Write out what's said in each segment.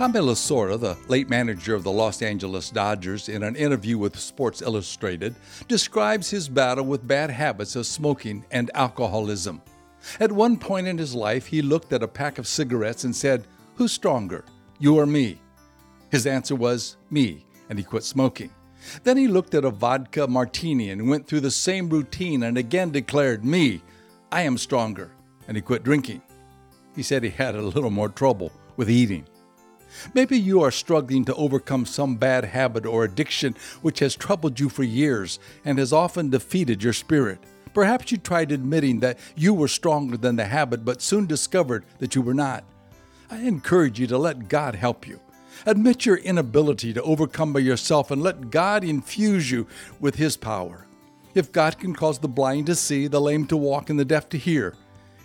Tommy Lasorda, the late manager of the Los Angeles Dodgers, in an interview with Sports Illustrated, describes his battle with bad habits of smoking and alcoholism. At one point in his life, he looked at a pack of cigarettes and said, Who's stronger, you or me? His answer was, Me, and he quit smoking. Then he looked at a vodka martini and went through the same routine and again declared, Me, I am stronger, and he quit drinking. He said he had a little more trouble with eating. Maybe you are struggling to overcome some bad habit or addiction which has troubled you for years and has often defeated your spirit. Perhaps you tried admitting that you were stronger than the habit but soon discovered that you were not. I encourage you to let God help you. Admit your inability to overcome by yourself and let God infuse you with His power. If God can cause the blind to see, the lame to walk, and the deaf to hear,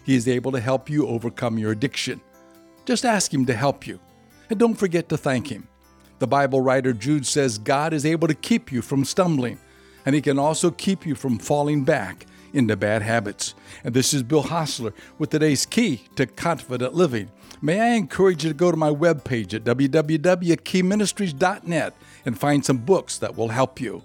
He is able to help you overcome your addiction. Just ask Him to help you. And don't forget to thank Him. The Bible writer Jude says God is able to keep you from stumbling, and He can also keep you from falling back into bad habits. And this is Bill Hostler with today's key to confident living. May I encourage you to go to my webpage at www.keyministries.net and find some books that will help you.